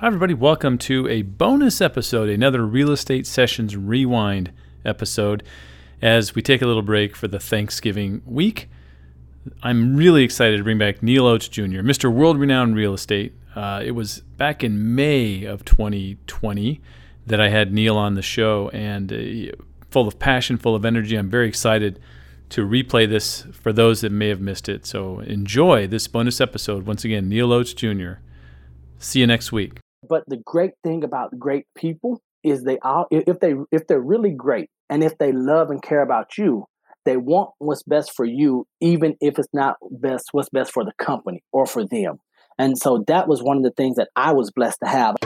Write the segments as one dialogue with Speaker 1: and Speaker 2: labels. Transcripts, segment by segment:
Speaker 1: Hi, everybody. Welcome to a bonus episode, another Real Estate Sessions Rewind episode. As we take a little break for the Thanksgiving week, I'm really excited to bring back Neal Oates Jr., Mr. World Renowned Real Estate. Uh, it was back in May of 2020 that I had Neal on the show, and uh, full of passion, full of energy. I'm very excited to replay this for those that may have missed it. So enjoy this bonus episode. Once again, Neal Oates Jr. See you next week.
Speaker 2: But the great thing about great people is they all if they if they're really great and if they love and care about you, they want what's best for you, even if it's not best what's best for the company or for them. And so that was one of the things that I was blessed to have.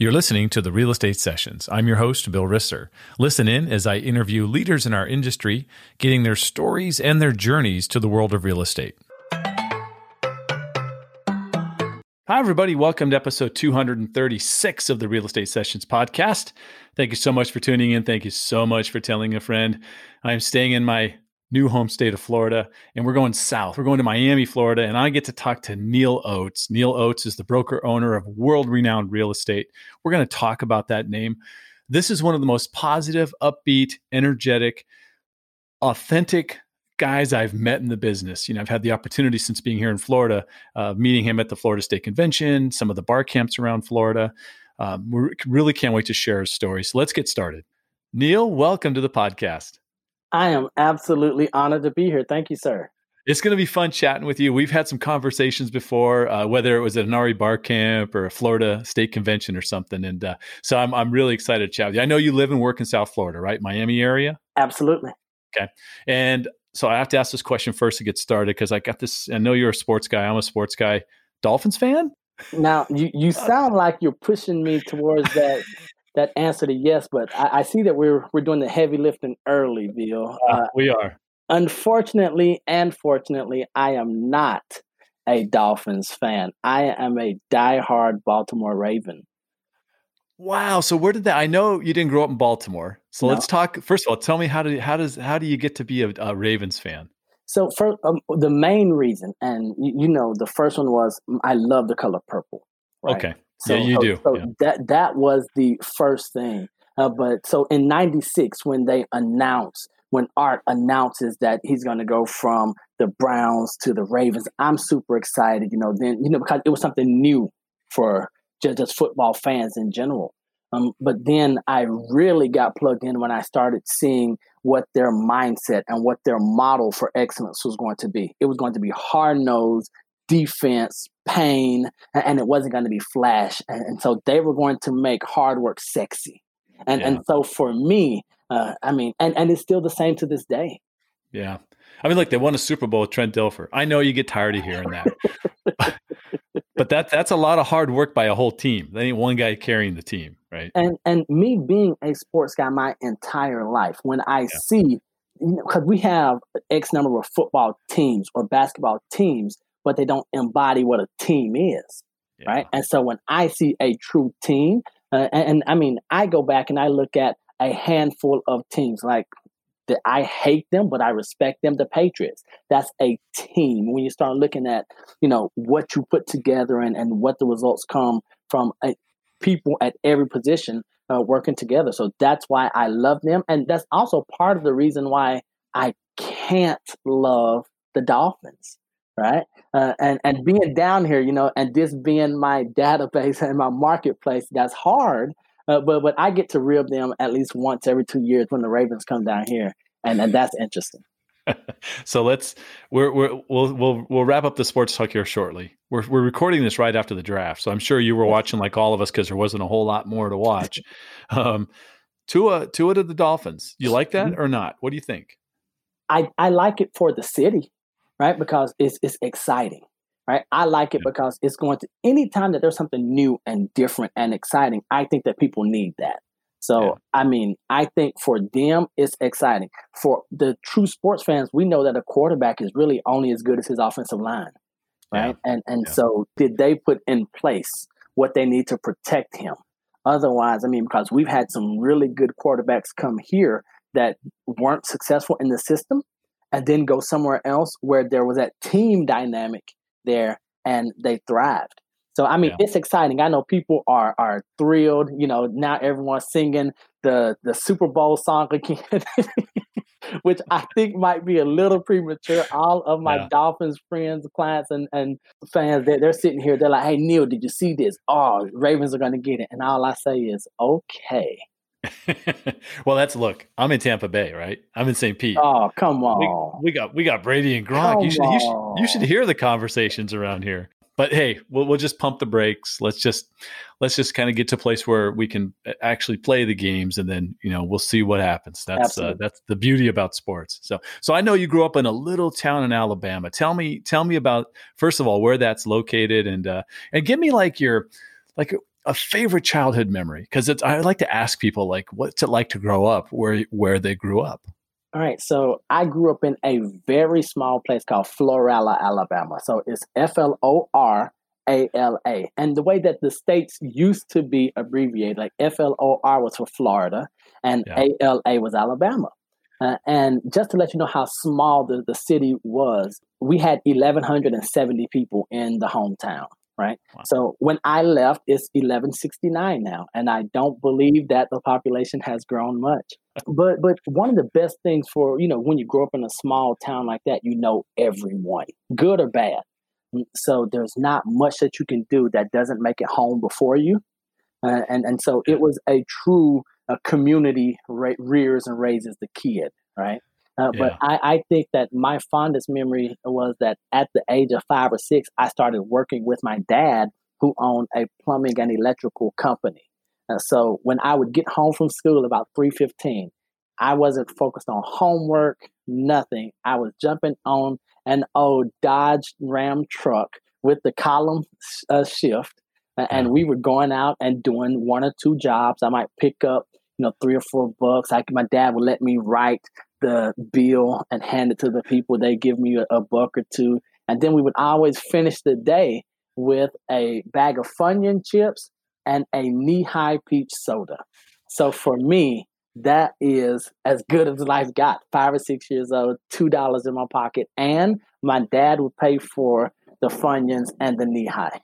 Speaker 1: You're listening to the Real Estate Sessions. I'm your host, Bill Risser. Listen in as I interview leaders in our industry, getting their stories and their journeys to the world of real estate. Hi, everybody. Welcome to episode 236 of the Real Estate Sessions podcast. Thank you so much for tuning in. Thank you so much for telling a friend. I'm staying in my new home state of Florida, and we're going south. We're going to Miami, Florida, and I get to talk to Neal Oates. Neal Oates is the broker owner of world renowned real estate. We're going to talk about that name. This is one of the most positive, upbeat, energetic, authentic guys I've met in the business. You know, I've had the opportunity since being here in Florida, uh, meeting him at the Florida State Convention, some of the bar camps around Florida. Um, we really can't wait to share his story. So let's get started. Neal, welcome to the podcast.
Speaker 2: I am absolutely honored to be here. Thank you, sir.
Speaker 1: It's going to be fun chatting with you. We've had some conversations before, uh, whether it was at an RE bar camp or a Florida State Convention or something. And uh, so I'm, I'm really excited to chat with you. I know you live and work in South Florida, right? Miami area?
Speaker 2: Absolutely.
Speaker 1: Okay. And so I have to ask this question first to get started because I got this. I know you're a sports guy. I'm a sports guy. Dolphins fan?
Speaker 2: Now you, you uh, sound like you're pushing me towards that that answer to yes, but I, I, see that we're we're doing the heavy lifting early, Bill.
Speaker 1: Uh, uh, we are.
Speaker 2: Unfortunately, and fortunately, I am not a Dolphins fan. I am a diehard Baltimore Raven.
Speaker 1: Wow. So where did that? I know you didn't grow up in Baltimore. So no. let's talk. First of all, tell me how do how does how do you get to be a, a Ravens fan?
Speaker 2: So for um, the main reason, and you, you, know, the first one was I love the color purple.
Speaker 1: Right? Okay. So, yeah, you
Speaker 2: so,
Speaker 1: do.
Speaker 2: So
Speaker 1: yeah.
Speaker 2: that that was the first thing. Uh, but so in '96, when they announced, when Art announces that he's going to go from the Browns to the Ravens, I'm super excited. You know, then you know because it was something new for just, as football fans in general. Um, but then I really got plugged in when I started seeing what their mindset and what their model for excellence was going to be. It was going to be hard nosed defense, pain, and it wasn't going to be flash. And, so they were going to make hard work sexy. And yeah. and so for me, uh, I mean, and and it's still the same to this day.
Speaker 1: Yeah. I mean, like they won a Super Bowl with Trent Dilfer. I know you get tired of hearing that, but that that's a lot of hard work by a whole team. There ain't one guy carrying the team, right?
Speaker 2: And and me being a sports guy my entire life, when I yeah. see, because you know, we have X number of football teams or basketball teams, but they don't embody what a team is, yeah. right? And so when I see a true team, uh, and, and I mean, I go back and I look at a handful of teams like that I hate them, but I respect them. The Patriots. That's a team. When you start looking at, you know, what you put together and, and what the results come from a, people at every position uh, working together. So that's why I love them. And that's also part of the reason why I can't love the Dolphins. Right. Uh, and, and being down here, you know, and this being my database and my marketplace, that's hard uh, but but I get to rib them at least once every two years when the Ravens come down here, and and that's interesting.
Speaker 1: so let's we're, we're we'll we'll we'll wrap up the sports talk here shortly. We're we're recording this right after the draft, so I'm sure you were watching like all of us because there wasn't a whole lot more to watch. Um, Tua Tua to the Dolphins. You like that mm-hmm. or not? What do you think?
Speaker 2: I I like it for the city, right? Because it's it's exciting right? I like it because it's going to anytime that there's something new and different and exciting, I think that people need that. So, yeah. I mean, I think for them, it's exciting. For the true sports fans, we know that a quarterback is really only as good as his offensive line, right? Yeah. And and yeah. so, did they put in place what they need to protect him? Otherwise, I mean, because we've had some really good quarterbacks come here that weren't successful in the system, and then go somewhere else where there was that team dynamic there and they thrived. So I mean, yeah. it's exciting. I know people are are thrilled. You know, now everyone's singing the the Super Bowl song again, which I think might be a little premature. All of my yeah. Dolphins friends, clients, and and fans, they're, they're sitting here. They're like, "Hey, Neal, did you see this? Oh, Ravens are going to get it." And all I say is, "Okay."
Speaker 1: well, that's look. I'm in Tampa Bay, right? I'm in St. Pete.
Speaker 2: Oh, come on.
Speaker 1: We, we got we got Brady and Gronk. You should, you should, you should hear the conversations around here but hey, we'll, we'll just pump the brakes. Let's just let's just kind of get to a place where we can uh, actually play the games, and then you know we'll see what happens. That's uh, that's the beauty about sports. So so I know you grew up in a little town in Alabama. Tell me tell me about first of all where that's located, and uh, and give me like your like a favorite childhood memory because it's I like to ask people like what's it like to grow up where where they grew up.
Speaker 2: All right, so I grew up in a very small place called Florala, Alabama. So it's F L O R A L A. And the way that the states used to be abbreviated, like F L O R was for Florida and A L A was Alabama. Uh, and just to let you know how small the, the city was, we had 1,170 people in the hometown right? Wow. So when I left, it's 1169 now, and I don't believe that the population has grown much. but but one of the best things for you know when you grow up in a small town like that, you know everyone, good or bad. Mm, so there's not much that you can do that doesn't make it home before you, uh, and and so it was a true uh, community re- rears and raises the kid, right? Uh, yeah. But I, I, think that my fondest memory was that at the age of five or six, I started working with my dad, who owned a plumbing and electrical company. And so when I would get home from school about three fifteen, I wasn't focused on homework, nothing. I was jumping on an old Dodge Ram truck with the column uh, shift, and we were going out and doing one or two jobs. I might pick up you know, three or four bucks. I, my dad would let me write the bill and hand it to the people. They give me a, a buck or two. And then we would always finish the day with a bag of Funyun chips and a Nehi peach soda. So for me, that is as good as life got. Five or six years old, two dollars in my pocket, and my dad would pay for the Funyuns and the knee high.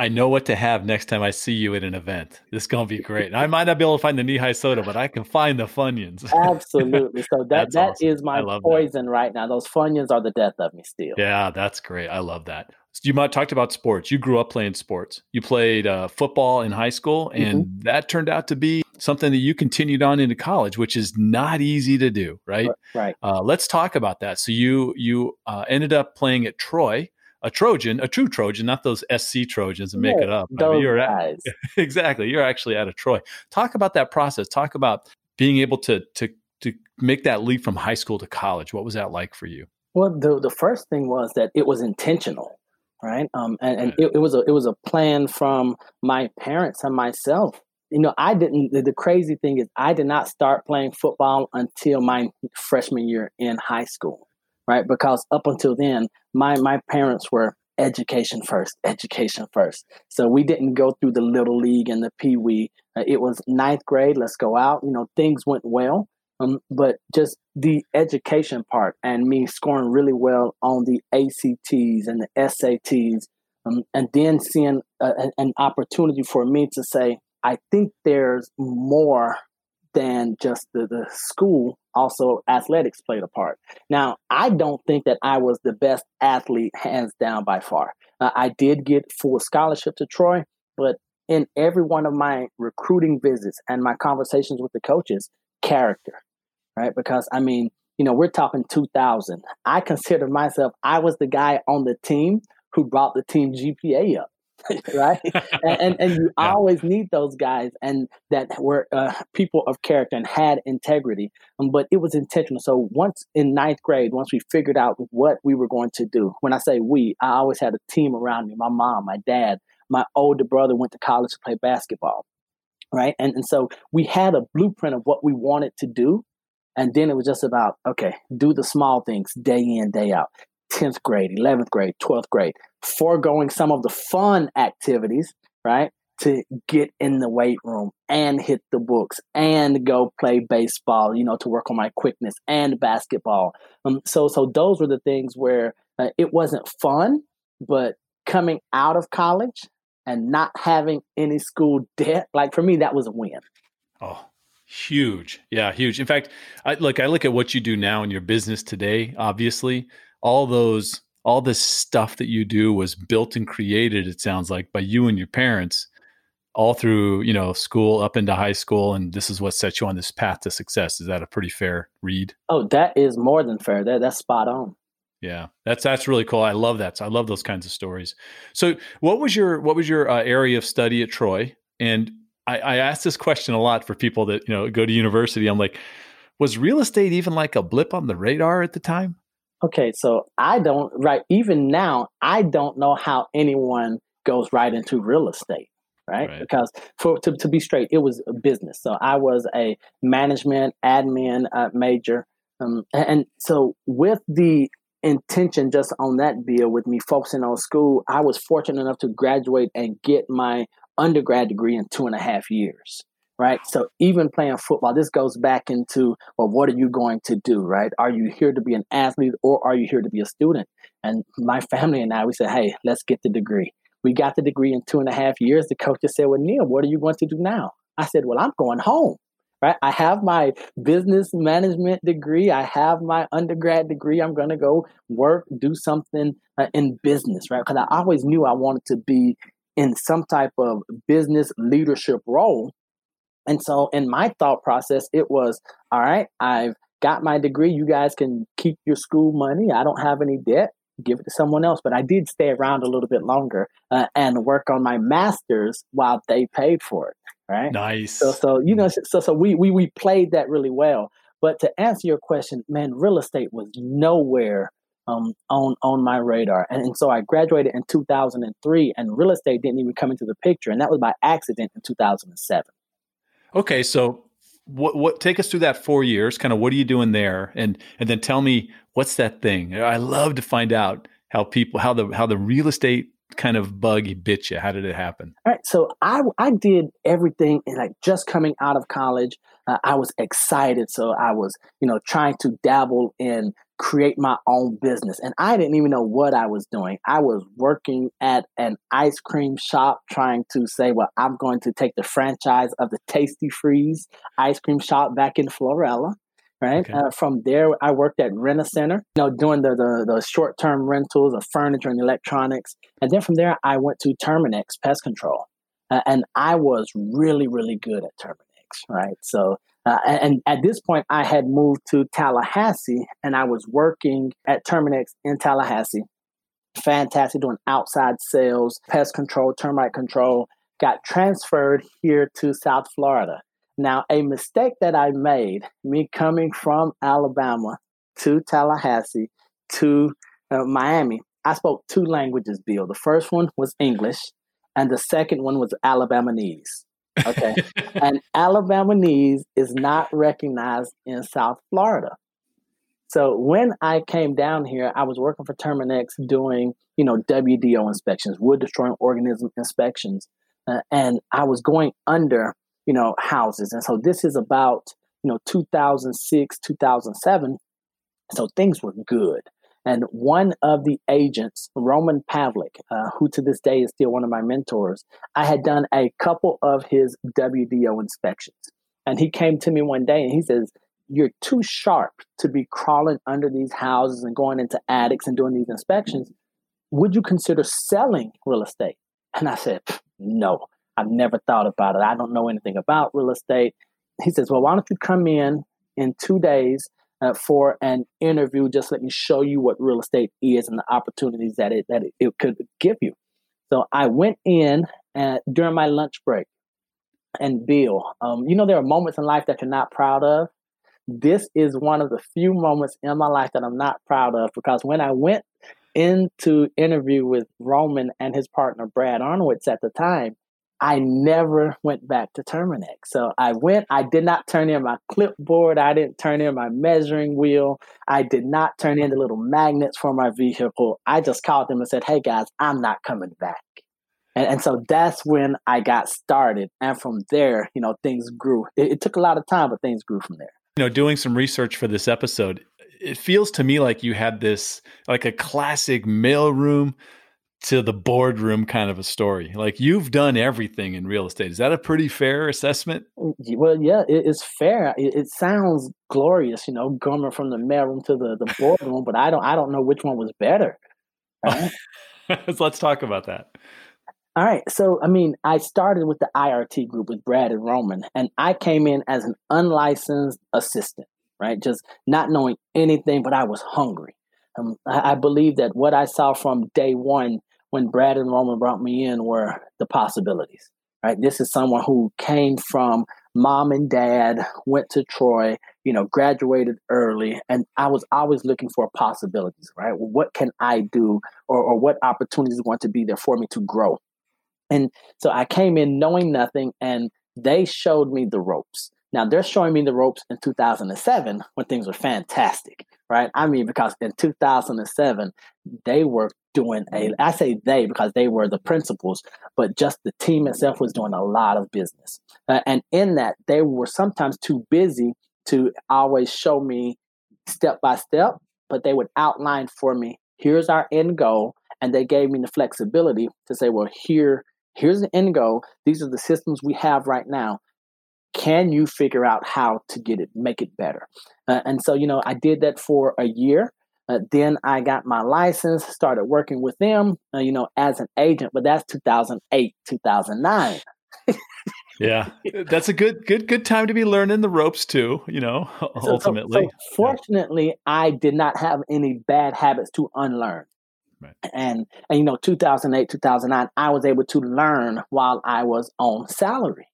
Speaker 1: I know what to have next time I see you at an event. This is gonna be great. I might not be able to find the Nehi soda, but I can find the Funyuns.
Speaker 2: Absolutely. So that that awesome. is my poison that. right now. Those Funyuns are the death of me still.
Speaker 1: Yeah, that's great. I love that. So you might talked about sports. You grew up playing sports. You played uh, football in high school, and mm-hmm. that turned out to be something that you continued on into college, which is not easy to do, right?
Speaker 2: Right.
Speaker 1: Uh, let's talk about that. So you you uh, ended up playing at Troy a Trojan, a true Trojan, not those SC Trojans and make yeah, it up.
Speaker 2: I mean, you're.
Speaker 1: At, exactly. You're actually out of Troy. Talk about that process. Talk about being able to to to make that leap from high school to college. What was that like for you?
Speaker 2: Well, the the first thing was that it was intentional, right? Um, and, and it, it was a it was a plan from my parents and myself. You know, I didn't. The, the crazy thing is, I did not start playing football until my freshman year in high school right? Because up until then, my my parents were education first, education first. So we didn't go through the little league and the pee wee. Uh, it was ninth grade. Let's go out. You know, things went well. Um, but just the education part and me scoring really well on the ACTs and the SATs, um, and then seeing a, an opportunity for me to say, I think there's more than just the, the school also athletics played a part. Now i don't think that i was the best athlete hands down by far. Uh, i did get full scholarship to troy but in every one of my recruiting visits and my conversations with the coaches character right? Because i mean you know we're talking 2000 i consider myself i was the guy on the team who brought the team gpa up right? and, and, and you yeah. always need those guys and that were uh, people of character and had integrity. Um, but it was intentional. So once in ninth grade, once we figured out what we were going to do, when I say we, I always had a team around me. My mom, my dad, my older brother went to college to play basketball, right? And and so we had a blueprint of what we wanted to do. And then it was just about, okay, do the small things day in, day out. 10th grade, 11th grade, 12th grade, foregoing some of the fun activities, right? To get in the weight room and hit the books and go play baseball, you know, to work on my quickness and basketball. Um, so, so those were the things where uh, it wasn't fun, but coming out of college and not having any school debt, like for me, that was a win.
Speaker 1: Oh, huge. Yeah, huge. In fact, I look, I look at what you do now in your business today, obviously, all those all this stuff that you do was built and created it sounds like by you and your parents all through you know school up into high school and this is what set you on this path to success. Is that a pretty fair read?
Speaker 2: Oh that is more than fair. That, that's spot on.
Speaker 1: Yeah that's that's really cool. I love that. So i love those kinds of stories. So what was your what was your uh, area of study at troy? And I, I asked this question a lot for people that you know go to university. I'm like was real estate even like a blip on the radar at the time
Speaker 2: okay so i don't right even now i don't know how anyone goes right into real estate right? right? Because for to, to be straight, it was a business. So I was a management admin uh, major, um, and, and so with the intention just on that bill with me focusing on school, I was fortunate enough to graduate and get my undergrad degree in two and a half years. Right. So even playing football, this goes back into, well, what are you going to do? Right. Are you here to be an athlete or are you here to be a student? And my family and I, we said, hey, let's get the degree. We got the degree in two and a half years. The coach said, Well, Neal, what are you going to do now? I said, Well, I'm going home. Right. I have my business management degree. I have my undergrad degree. I'm going to go work, do something uh, in business, right? Because I always knew I wanted to be in some type of business leadership role. And so, in my thought process, it was all right, I've got my degree. You guys can keep your school money. I don't have any debt give it to someone else. But I did stay around a little bit longer uh, and work on my master's while they paid for it. Right.
Speaker 1: Nice.
Speaker 2: So, so you know, so so we we we played that really well. But to answer your question, man, real estate was nowhere um, on on my radar, and, and so I graduated in 2003, and real estate didn't even come into the picture, and that was by accident in 2007.
Speaker 1: Okay, so what what take us through that four years kind of what are you doing there? And and then tell me what's that thing? I love to find out how people how the how the real estate kind of bug bit you how did it happen?
Speaker 2: All right so i i did everything and like just coming out of college uh, i was excited. So i was you know trying to dabble in create my own business. And I didn't even know what I was doing. I was working at an ice cream shop trying to say, well, I'm going to take the franchise of the Tastee-Freez ice cream shop back in Florala. Right. Okay. Uh, from there, I worked at Rent a Center, you know, doing the, the, the short term rentals of furniture and electronics. And then from there, I went to Terminix Pest Control. Uh, and I was really, really good at Terminix. Right. So uh, and at this point, I had moved to Tallahassee and I was working at Terminix in Tallahassee. Fantastic, doing outside sales, pest control, termite control. Got transferred here to South Florida. Now, a mistake that I made, me coming from Alabama to Tallahassee to uh, Miami, I spoke two languages, Bill. The first one was English, and the second one was Alabamese. Okay. and Alabamese is not recognized in South Florida. So when I came down here, I was working for Terminix doing, you know, WDO inspections, wood destroying organism inspections, uh, and I was going under, you know, houses. And so this is about, you know, 2006, 2007. So things were good. And one of the agents, Roman Pavlik, uh, who to this day is still one of my mentors, I had done a couple of his WDO inspections. And he came to me one day and he says, You're too sharp to be crawling under these houses and going into attics and doing these inspections. Would you consider selling real estate? And I said, No, I've never thought about it. I don't know anything about real estate. He says, Well, why don't you come in in two days uh, for an interview. Just let me show you what real estate is and the opportunities that it that it, could give you. So I went in uh, during my lunch break, and Bill, um, you know there are moments in life that you're not proud of. This is one of the few moments in my life that I'm not proud of because when I went into interview with Roman and his partner Brad Arnowitz at the time, I never went back to Terminix. So I went, I did not turn in my clipboard. I didn't turn in my measuring wheel. I did not turn in the little magnets for my vehicle. I just called them and said, hey guys, I'm not coming back. And, and so that's when I got started. And from there, you know, things grew. It, it took a lot of time, but things grew from there.
Speaker 1: You know, doing some research for this episode, it feels to me like you had this, like a classic mailroom to the boardroom kind of a story. Like you've done everything in real estate. Is that a pretty fair assessment?
Speaker 2: Mm, well, yeah, it, it's fair. It, it, sounds glorious, you know, going from the mailroom to the, the boardroom, but I don't I don't know which one was better.
Speaker 1: Right? so let's talk about that.
Speaker 2: All right. So, I mean, I started with the IRT group with Brad and Roman, and I came in as an unlicensed assistant, right? Just not knowing anything, but I was hungry. Um, I, I believe that what I saw from day one when Brad and Roman brought me in were the possibilities, right? This is someone who came from mom and dad, went to Troy, you know, graduated early, and I was always looking for possibilities, right? What can I do, or, or what opportunities are going to be there for me to grow? And so I came in knowing nothing, and they showed me the ropes. Now they're showing me the ropes in 2007 when things were fantastic, right? I mean, because in 2007 they were doing a. I say they because they were the principals, but just the team itself was doing a lot of business. Uh, and in that, they were sometimes too busy to always show me step by step, but they would outline for me. Here's our end goal, and they gave me the flexibility to say, well, here here's the end goal. These are the systems we have right now. Can you figure out how to get it, make it better? Uh, and so, you know, I did that for a year. Uh, then I got my license, started working with them, uh, you know, as an agent, but that's 2008, 2009.
Speaker 1: yeah, that's a good, good, good time to be learning the ropes too. You know, ultimately.
Speaker 2: So, so fortunately, yeah. I did not have any bad habits to unlearn. Right. And, and you know, 2008, 2009, I was able to learn while I was on salary.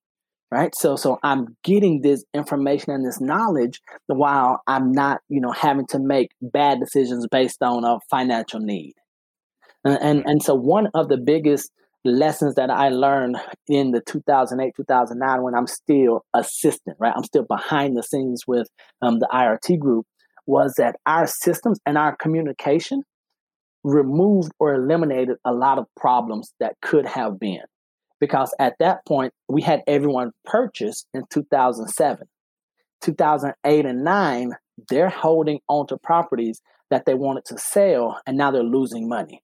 Speaker 2: Right. So, so I'm getting this information and this knowledge while I'm not, you know, having to make bad decisions based on a financial need. And, and, and so one of the biggest lessons that I learned in the 2008, 2009, when I'm still assistant, right? I'm still behind the scenes with um, the IRT group was that our systems and our communication removed or eliminated a lot of problems that could have been. Because at that point, we had everyone purchased in 2007. 2008 and 9, they're holding onto properties that they wanted to sell, and now they're losing money.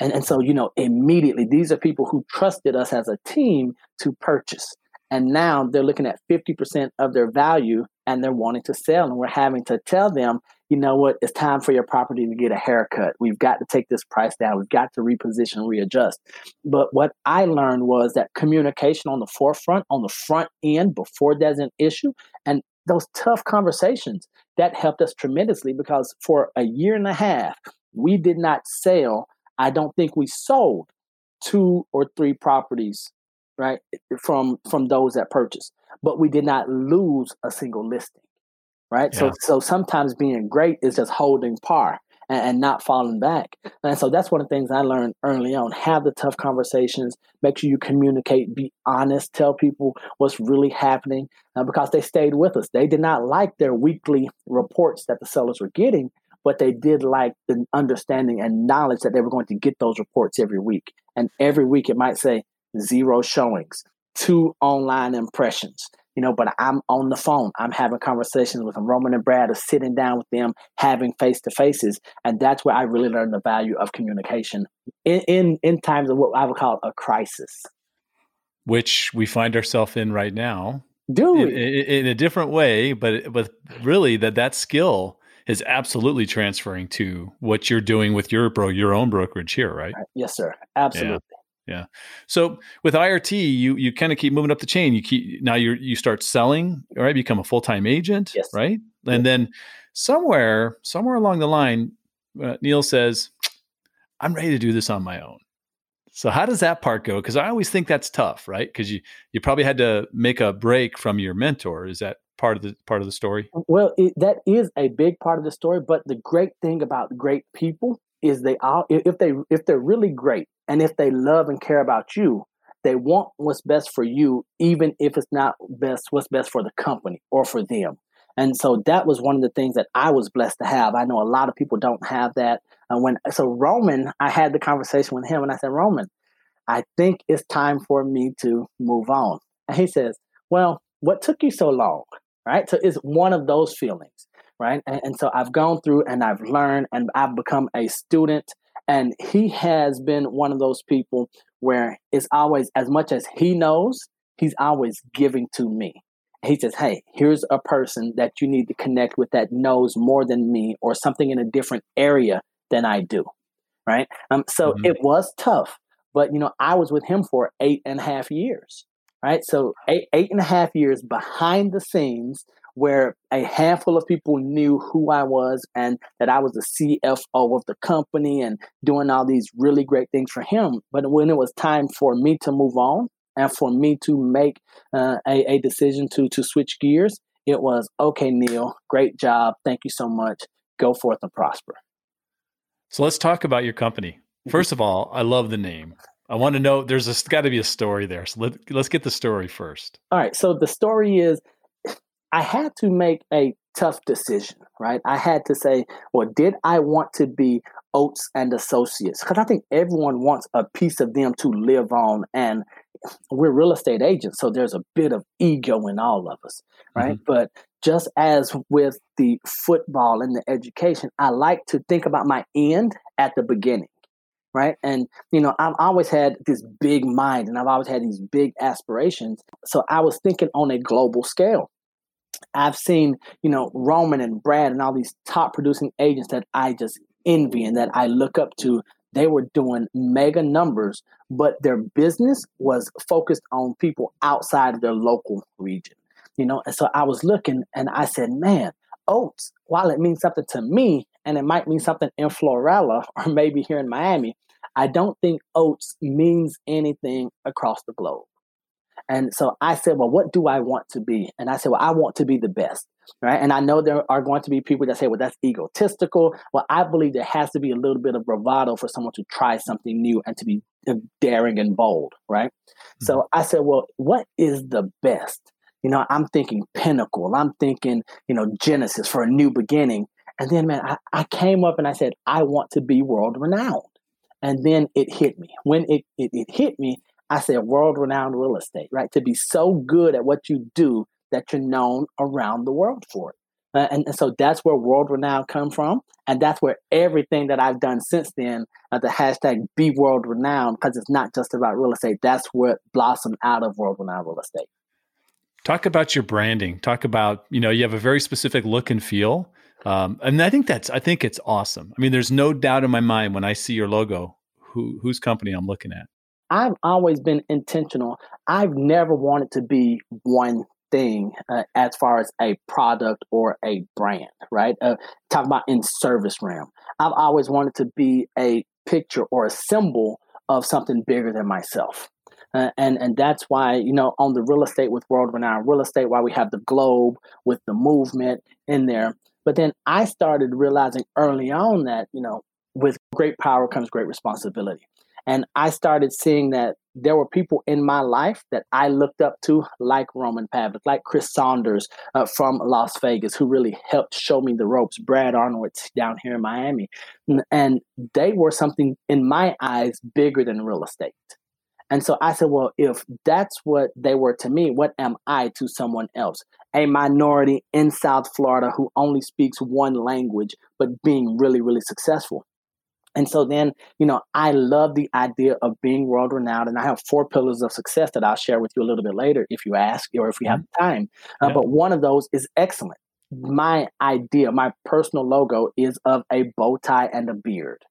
Speaker 2: And, and so, you know, immediately, these are people who trusted us as a team to purchase. And now they're looking at 50% of their value and they're wanting to sell. And we're having to tell them, you know what, it's time for your property to get a haircut. We've got to take this price down. We've got to reposition, readjust. But what I learned was that communication on the forefront, on the front end, before there's an issue, and those tough conversations that helped us tremendously because for a year and a half, we did not sell. I don't think we sold two or three properties right from from those that purchased but we did not lose a single listing right? Yeah. So so sometimes being great is just holding par and, and, not falling back. And so that's one of the things I learned early on. Have the tough conversations. Make sure you communicate. Be honest. Tell people what's really happening uh, because they stayed with us. They did not like their weekly reports that the sellers were getting, but they did like the understanding and knowledge that they were going to get those reports every week. And every week it might say zero showings, two online impressions you know, but I'm on the phone. I'm having conversations with them. Roman and Brad are sitting down with them, having face to faces. And that's where I really learned the value of communication in, in, in times of what I would call a crisis.
Speaker 1: Which we find ourselves in right now.
Speaker 2: Do
Speaker 1: in, in, in, a different way, but but really that that skill is absolutely transferring to what you're doing with your bro your own brokerage here, right?
Speaker 2: Yes, sir. Absolutely.
Speaker 1: Yeah. So with IRT, you you kind of keep moving up the chain. You keep now you you start selling, all right? Become a full time agent,
Speaker 2: yes.
Speaker 1: right? And then somewhere somewhere along the line, uh, Neal says, "I'm ready to do this on my own." So how does that part go? Because I always think that's tough, right? Because you you probably had to make a break from your mentor. Is that part of the part of the story?
Speaker 2: Well, it, that is a big part of the story. But the great thing about great people is they all if they if they're really great and if they love and care about you, they want what's best for you, even if it's not best what's best for the company or for them. And so that was one of the things that I was blessed to have. I know a lot of people don't have that. And when so Roman, I had the conversation with him and I said, Roman, I think it's time for me to move on. And he says, Well, what took you so long? Right. So it's one of those feelings. Right. And, and so I've gone through and I've learned and I've become a student And he has been one of those people where it's always as much as he knows, he's always giving to me. He says, Hey, here's a person that you need to connect with that knows more than me or something in a different area than I do. Right. Um, so mm-hmm. it was tough, but you know, I was with him for eight and a half years. Right. So eight, eight and a half years behind the scenes where a handful of people knew who I was and that I was the CFO of the company and doing all these really great things for him. But when it was time for me to move on and for me to make uh, a, a decision to to switch gears, it was okay, Neal, great job, thank you so much. Go forth and prosper.
Speaker 1: So let's talk about your company. Mm-hmm. First of all, I love the name. I want to know there's got to be a story there. So let, let's get the story first.
Speaker 2: All right. So the story is I had to make a tough decision, right? I had to say, well, did I want to be Oates and Associates? Because I think everyone wants a piece of them to live on. And we're real estate agents, so there's a bit of ego in all of us, right? Mm-hmm. But just as with the football and the education, I like to think about my end at the beginning right? And you know, I've always had this big mind and I've always had these big aspirations. So I was thinking on a global scale. I've seen, you know, Roman and Brad and all these top producing agents that I just envy and that I look up to. They were doing mega numbers, but their business was focused on people outside of their local region, you know. And so I was looking and I said, man, Oates, while it means something to me and it might mean something in Florala or maybe here in Miami, I don't think Oates means anything across the globe. And so I said, well, what do I want to be? And I said, well, I want to be the best. Right. And I know there are going to be people that say, well, that's egotistical. Well, I believe there has to be a little bit of bravado for someone to try something new and to be uh, daring and bold. Right. Mm-hmm. So I said, well, what is the best? You know, I'm thinking pinnacle. I'm thinking, you know, Genesis for a new beginning. And then, man, I, I came up and I said, I want to be world renowned. And then it hit me. When it, it, it hit me, I said world renowned real estate, right? To be so good at what you do that you're known around the world for it. Uh, and, and, so that's where world renowned come from. And that's where everything that I've done since then, uh, the hashtag be world renowned, because it's not just about real estate. That's what blossomed out of world renowned real estate.
Speaker 1: Talk about your branding. Talk about, you know, you have a very specific look and feel. Um, and I think that's, I think it's awesome. I mean, there's no doubt in my mind when I see your logo, who, whose company I'm looking at.
Speaker 2: I've always been intentional. I've never wanted to be one thing uh, as far as a product or a brand, right? Uh, talk about in service realm. I've always wanted to be a picture or a symbol of something bigger than myself. Uh, and and that's why you know on the real estate with world renowned real estate why we have the globe with the movement in there but then i started realizing early on that you know with great power comes great responsibility and I started seeing that there were people in my life that I looked up to, like Roman Pavlik, like Chris Saunders uh, from Las Vegas, who really helped show me the ropes, Brad Arnold down here in Miami. And they were something in my eyes bigger than real estate. And so I said, well, if that's what they were to me, what am I to someone else? A minority in South Florida who only speaks one language, but being really, really successful. And so then, you know, I love the idea of being world renowned. And I have four pillars of success that I'll share with you a little bit later if you ask or if we have mm-hmm. time. Uh, yeah. But one of those is excellent. My idea, my personal logo is of a bow tie and a beard.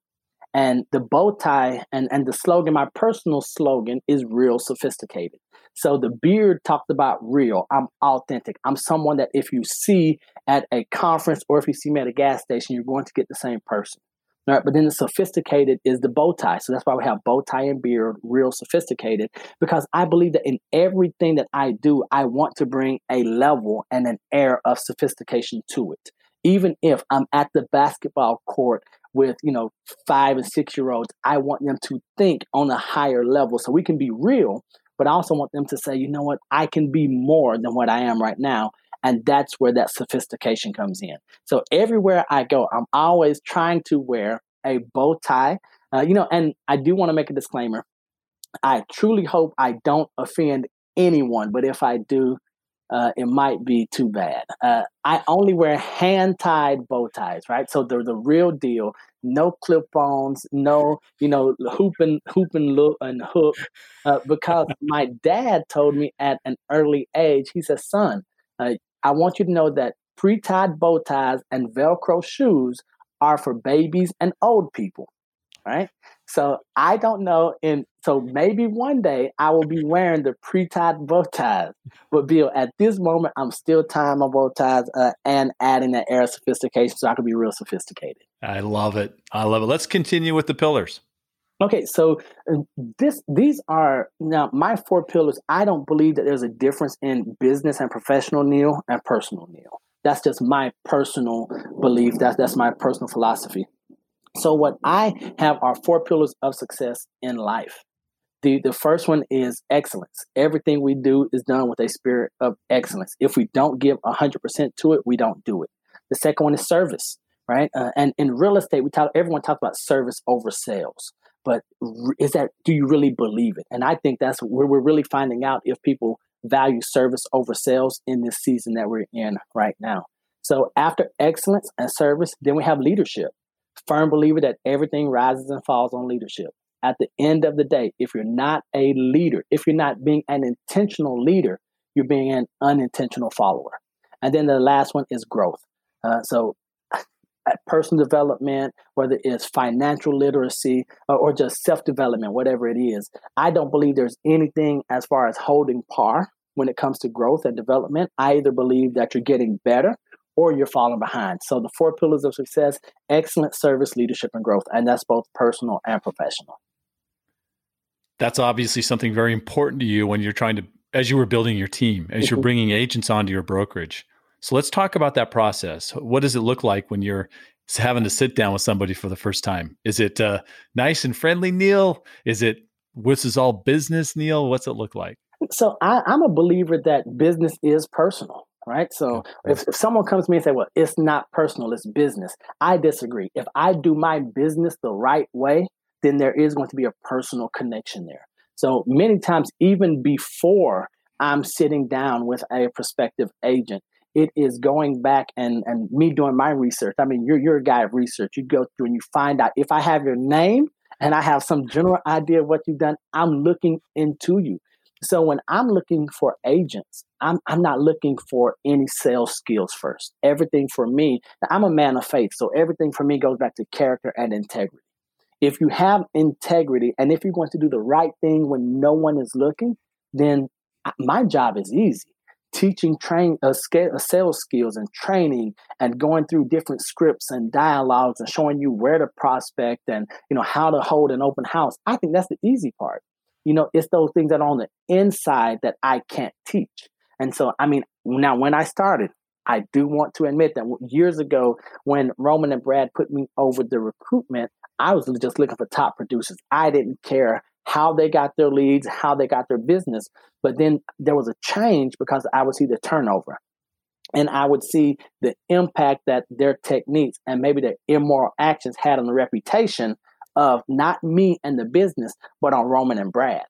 Speaker 2: And the bow tie and, and the slogan, my personal slogan is real sophisticated. So the beard talked about real. I'm authentic. I'm someone that if you see at a conference or if you see me at a gas station, you're going to get the same person. All right, but then the sophisticated is the bow tie. So that's why we have bow tie and beard, real sophisticated, because I believe that in everything that I do, I want to bring a level and an air of sophistication to it. Even if I'm at the basketball court with, you know, five and six year olds, I want them to think on a higher level so we can be real, but I also want them to say, you know what, I can be more than what I am right now and that's where that sophistication comes in. So everywhere I go, I'm always trying to wear a bow tie. Uh, you know, and I do want to make a disclaimer. I truly hope I don't offend anyone, but if I do, uh, it might be too bad. Uh, I only wear hand tied bow ties, right? So they're the real deal. No clip ons, no, you know, hooping, and hoop and look and hook. Uh, because my dad told me at an early age, he said, "Son, uh, I want you to know that pre tied bow ties and Velcro shoes are for babies and old people." Right. So I don't know. And so maybe one day I will be wearing the pre-tied bow ties. But Bill, at this moment, I'm still tying my bow ties uh, and adding that air of sophistication so I can be real sophisticated.
Speaker 1: I love it. I love it. Let's continue with the pillars.
Speaker 2: Okay, so this these are now my four pillars. I don't believe that there's a difference in business and professional Neal and personal Neal. That's just my personal belief. That's that's my personal philosophy. So, what I have are four pillars of success in life. The, the first one is excellence. Everything we do is done with a spirit of excellence. If we don't give 100% to it, we don't do it. The second one is service, right? Uh, and in real estate, we talk, everyone talks about service over sales. But is that, do you really believe it? And I think that's where we're really finding out if people value service over sales in this season that we're in right now. So after excellence and service, then we have leadership firm believer that everything rises and falls on leadership. At the end of the day, if you're not a leader, if you're not being an intentional leader, you're being an unintentional follower. And then the last one is growth. Uh, so, personal development, whether it's financial literacy or, or just self development, whatever it is, I don't believe there's anything as far as holding par when it comes to growth and development. I either believe that you're getting better or you're falling behind. So the four pillars of success, excellent service, leadership, and growth. And that's both personal and professional.
Speaker 1: That's obviously something very important to you when you're trying to, as you were building your team, as you're mm-hmm. bringing agents onto your brokerage. So let's talk about that process. What does it look like when you're having to sit down with somebody for the first time? Is it uh, nice and friendly, Neal? Is it this is all business, Neal? What's it look like?
Speaker 2: So I, I'm a believer that business is personal right? So if, if someone comes to me and say, well, it's not personal, it's business, I disagree. If I do my business the right way, then there is going to be a personal connection there. So many times, even before I'm sitting down with a prospective agent, it is going back and, and me doing my research. I mean, you're, you're a guy of research. You go through and you find out if I have your name and I have some general idea of what you've done, I'm looking into you. So when I'm looking for agents, I'm, I'm not looking for any sales skills first. Everything for me, I'm a man of faith. So everything for me goes back to character and integrity. If you have integrity and if you're going to do the right thing when no one is looking, then uh, my job is easy. Teaching train uh, uh, sales skills and training and going through different scripts and dialogues and showing you where to prospect and you know how to hold an open house. I think that's the easy part. You know, it's those things that are on the inside that I can't teach. And so, I mean, now when I started, I do want to admit that years ago, when Roman and Brad put me over the recruitment, I was just looking for top producers. I didn't care how they got their leads, how they got their business. But then there was a change because I would see the turnover. And I would see the impact that their techniques and maybe their immoral actions had on the reputation of not me and the business, but on Roman and Brad.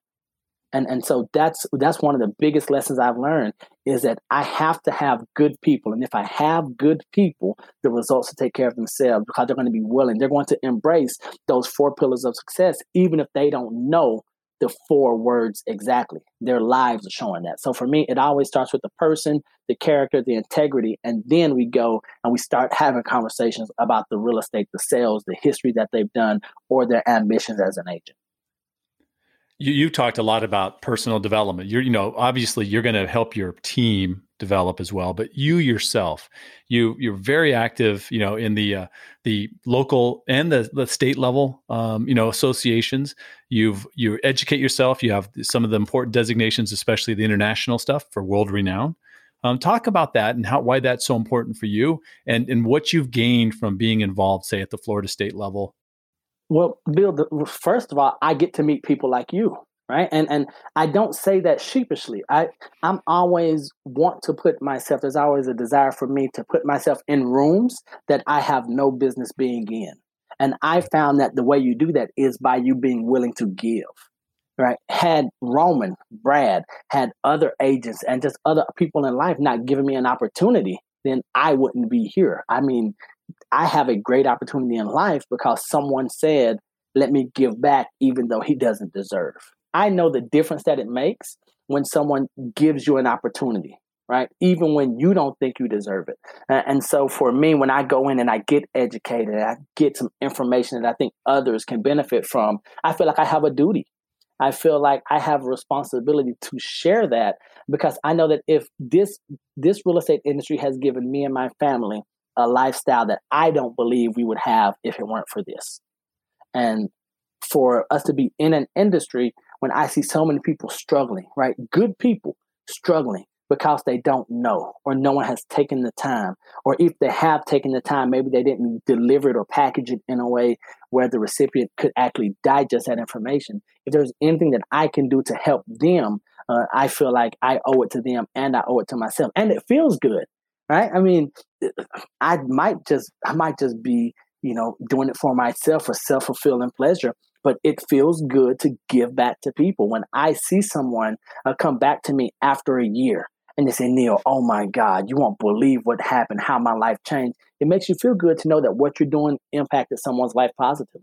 Speaker 2: And, and so that's that's one of the biggest lessons I've learned is that I have to have good people. And if I have good people, the results will take care of themselves because they're going to be willing. They're going to embrace those four pillars of success, even if they don't know the four words exactly. Their lives are showing that. So for me, it always starts with the person, the character, the integrity, and then we go and we start having conversations about the real estate, the sales, the history that they've done, or their ambitions as an agent.
Speaker 1: You you talked a lot about personal development. You're you know obviously you're going to help your team develop as well, but you yourself, you you're very active. You know in the uh, the local and the, the state level, um, you know associations. You've you educate yourself. You have some of the important designations, especially the international stuff for world renown. Um, talk about that and how why that's so important for you, and and what you've gained from being involved, say at the Florida state level
Speaker 2: well, Bill, first of all, I get to meet people like you, right? And and I don't say that sheepishly. I I'm always want to put myself. There's always a desire for me to put myself in rooms that I have no business being in. And I found that the way you do that is by you being willing to give. right? Had Roman, Brad, had other agents and just other people in life not giving me an opportunity, then I wouldn't be here. I mean, I have a great opportunity in life because someone said, let me give back even though he doesn't deserve. I know the difference that it makes when someone gives you an opportunity, right? Even when you don't think you deserve it. And so for me, when I go in and I get educated, I get some information that I think others can benefit from, I feel like I have a duty. I feel like I have a responsibility to share that because I know that if this this real estate industry has given me and my family a lifestyle that I don't believe we would have if it weren't for this. And for us to be in an industry when I see so many people struggling, right? Good people struggling because they don't know or no one has taken the time. Or if they have taken the time, maybe they didn't deliver it or package it in a way where the recipient could actually digest that information. If there's anything that I can do to help them, uh, I feel like I owe it to them and I owe it to myself. And it feels good, right? I mean, I might just, I might just be, you know, doing it for myself for self fulfilling pleasure but it feels good to give back to people. When I see someone uh, come back to me after a year and they say, Neal, oh my God, you won't believe what happened, how my life changed. It makes you feel good to know that what you're doing impacted someone's life positively.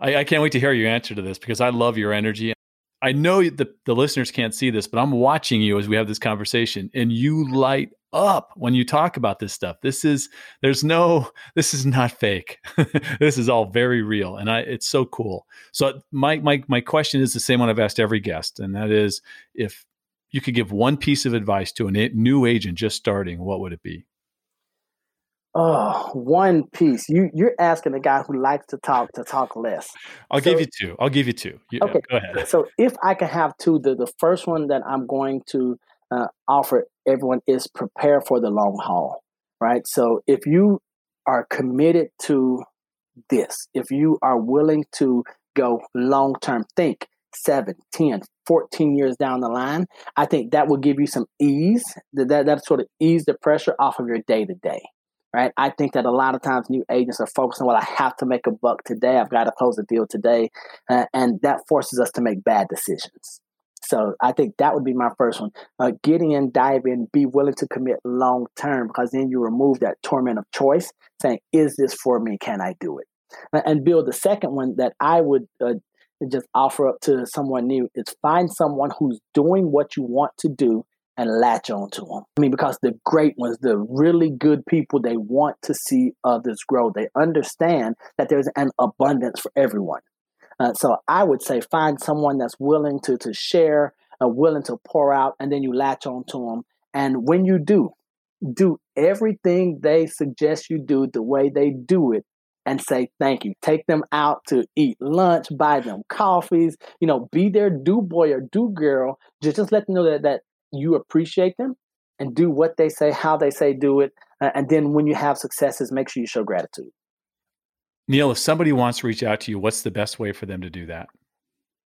Speaker 1: I, I can't wait to hear your answer to this because I love your energy. I know the, the listeners can't see this, but I'm watching you as we have this conversation, and you light up when you talk about this stuff. This is there's no this is not fake. this is all very real, and I it's so cool. So my my my question is the same one I've asked every guest, and that is if you could give one piece of advice to a new agent just starting, what would it be?
Speaker 2: Oh, one piece. You you're asking a guy who likes to talk to talk less.
Speaker 1: I'll so, give you two. I'll give you two. You, okay, go ahead.
Speaker 2: So if I can have two, the the first one that I'm going to uh, offer everyone is prepare for the long haul, right? So if you are committed to this, if you are willing to go long term, think 7, 10, 14 years down the line, I think that will give you some ease. That, that, sort of ease the pressure off of your day to day. Right. I think that a lot of times new agents are focusing, well, I have to make a buck today. I've got to close a deal today. Uh, and that forces us to make bad decisions. So I think that would be my first one. Uh, getting in, dive in, be willing to commit long term because then you remove that torment of choice, saying, "Is this for me? Can I do it?" And build the second one that I would uh, just offer up to someone new is find someone who's doing what you want to do and latch on to them. I mean, because the great ones, the really good people, they want to see others grow. They understand that there's an abundance for everyone. Uh, so I would say find someone that's willing to to share, uh, willing to pour out, and then you latch on to them. And when you do, do everything they suggest you do the way they do it and say thank you. Take them out to eat lunch, buy them coffees, you know, be their do boy or do girl. Just, just let them know that, that you appreciate them and do what they say, how they say do it. Uh, and then when you have successes, make sure you show gratitude.
Speaker 1: Neal, if somebody wants to reach out to you, what's the best way for them to do that?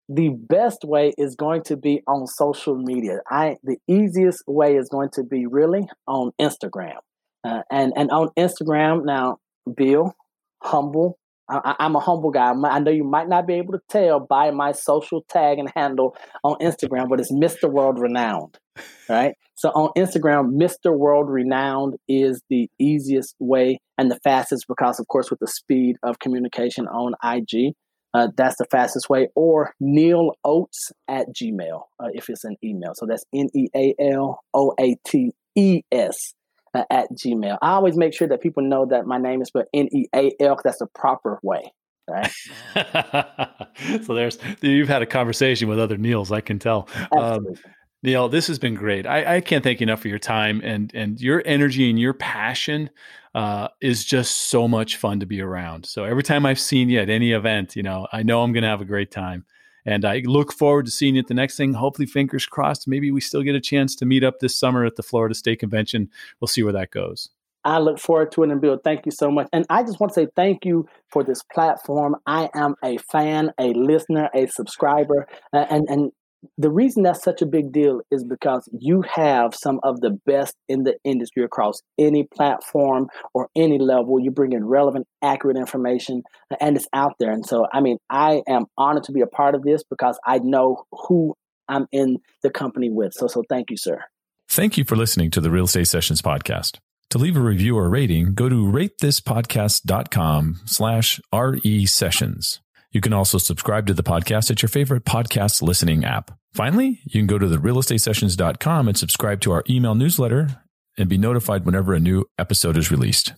Speaker 2: The best way is going to be on social media. I the easiest way is going to be really on Instagram. Uh, and and on Instagram now, Bill, humble. I, am a humble guy. I know you might not be able to tell by my social tag and handle on Instagram, but it's Mr. World Renowned, right? So on Instagram, Mr. World Renowned is the easiest way and the fastest because, of course, with the speed of communication on IG, uh, that's the fastest way. Or Neal Oates at Gmail uh, if it's an email. So that's N E A L O A T E S uh, at Gmail. I always make sure that people know that my name is spelled N E A L. That's the proper way. Right.
Speaker 1: so there's you've had a conversation with other Neils. I can tell. Um, Neal, this has been great. I, I, can't thank you enough for your time and and your energy and your passion uh, is just so much fun to be around. So every time I've seen you at any event, you know, I know I'm going to have a great time. And I look forward to seeing you at the next thing. Hopefully, fingers crossed, maybe we still get a chance to meet up this summer at the Florida State Convention. We'll see where that goes.
Speaker 2: I look forward to it and Bill, thank you so much. And I just want to say thank you for this platform. I am a fan, a listener, a subscriber, and and the reason that's such a big deal is because you have some of the best in the industry across any platform or any level. You bring in relevant, accurate information, and it's out there. And so, I mean, I am honored to be a part of this because I know who I'm in the company with. So, so thank you, sir.
Speaker 1: Thank you for listening to the Real Estate Sessions podcast. To leave a review or rating, go to ratethispodcast.com slash RE sessions. You can also subscribe to the podcast at your favorite podcast listening app. Finally, you can go to the realestatesessions.com and subscribe to our email newsletter and be notified whenever a new episode is released.